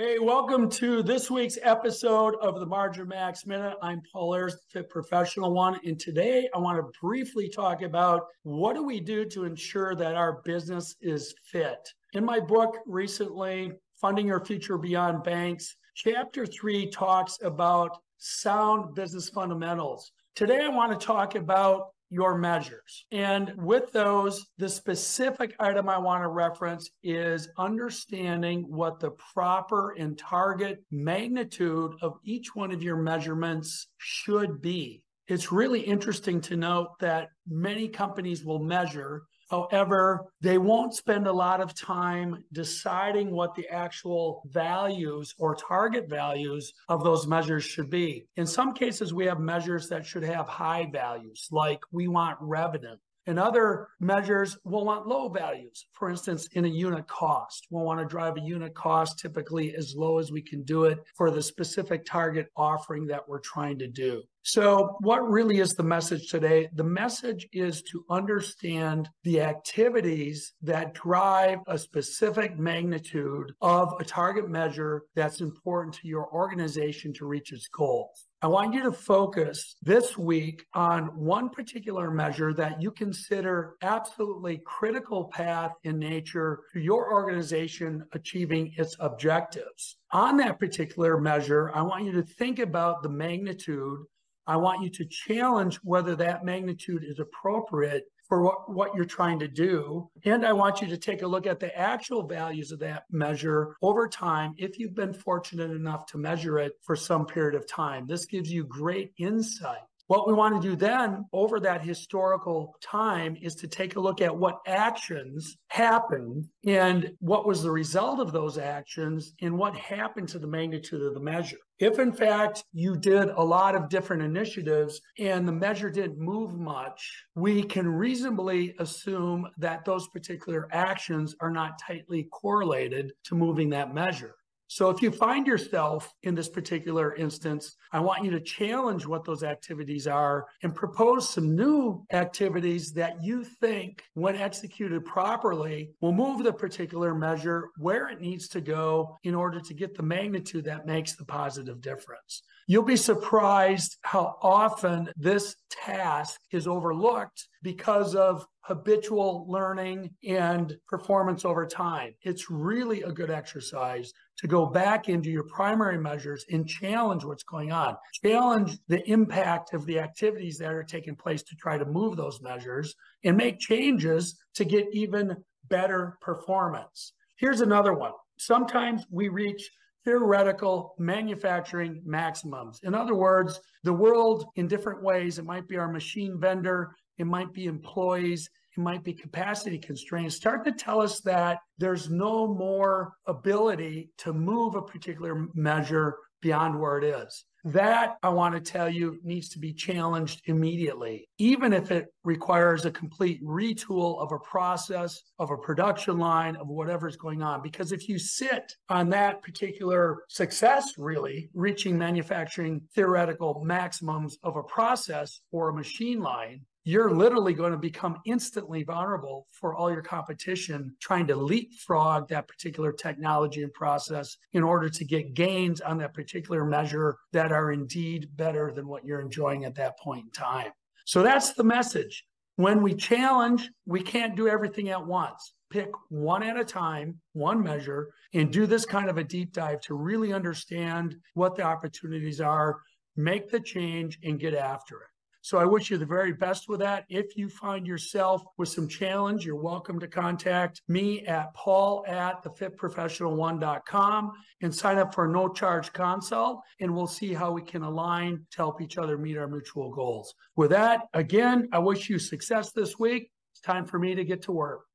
Hey, welcome to this week's episode of the Margin Max Minute. I'm Paul Ayres, the Professional One, and today I want to briefly talk about what do we do to ensure that our business is fit. In my book recently, Funding Your Future Beyond Banks, chapter three talks about sound business fundamentals. Today I want to talk about your measures. And with those, the specific item I want to reference is understanding what the proper and target magnitude of each one of your measurements should be. It's really interesting to note that many companies will measure However, they won't spend a lot of time deciding what the actual values or target values of those measures should be. In some cases, we have measures that should have high values, like we want revenue. And other measures will want low values. For instance, in a unit cost, we'll want to drive a unit cost typically as low as we can do it for the specific target offering that we're trying to do. So, what really is the message today? The message is to understand the activities that drive a specific magnitude of a target measure that's important to your organization to reach its goals. I want you to focus this week on one particular measure that you consider absolutely critical path in nature to your organization achieving its objectives. On that particular measure, I want you to think about the magnitude. I want you to challenge whether that magnitude is appropriate for what, what you're trying to do. And I want you to take a look at the actual values of that measure over time if you've been fortunate enough to measure it for some period of time. This gives you great insight what we want to do then over that historical time is to take a look at what actions happened and what was the result of those actions and what happened to the magnitude of the measure. If in fact you did a lot of different initiatives and the measure didn't move much, we can reasonably assume that those particular actions are not tightly correlated to moving that measure. So if you find yourself in this particular instance, I want you to challenge what those activities are and propose some new activities that you think, when executed properly, will move the particular measure where it needs to go in order to get the magnitude that makes the positive difference. You'll be surprised how often this task is overlooked because of habitual learning and performance over time. It's really a good exercise to go back into your primary measures and challenge what's going on. Challenge the impact of the activities that are taking place to try to move those measures and make changes to get even better performance. Here's another one. Sometimes we reach theoretical manufacturing maximums. In other words, the world in different ways, it might be our machine vendor, it might be employees, might be capacity constraints, start to tell us that there's no more ability to move a particular measure beyond where it is. That I want to tell you needs to be challenged immediately, even if it requires a complete retool of a process, of a production line, of whatever's going on. Because if you sit on that particular success, really reaching manufacturing theoretical maximums of a process or a machine line, you're literally going to become instantly vulnerable for all your competition trying to leapfrog that particular technology and process in order to get gains on that particular measure that are indeed better than what you're enjoying at that point in time. So that's the message. When we challenge, we can't do everything at once. Pick one at a time, one measure, and do this kind of a deep dive to really understand what the opportunities are, make the change, and get after it. So I wish you the very best with that. If you find yourself with some challenge, you're welcome to contact me at paul at thefitprofessional1.com and sign up for a no charge consult. And we'll see how we can align to help each other meet our mutual goals. With that, again, I wish you success this week. It's time for me to get to work.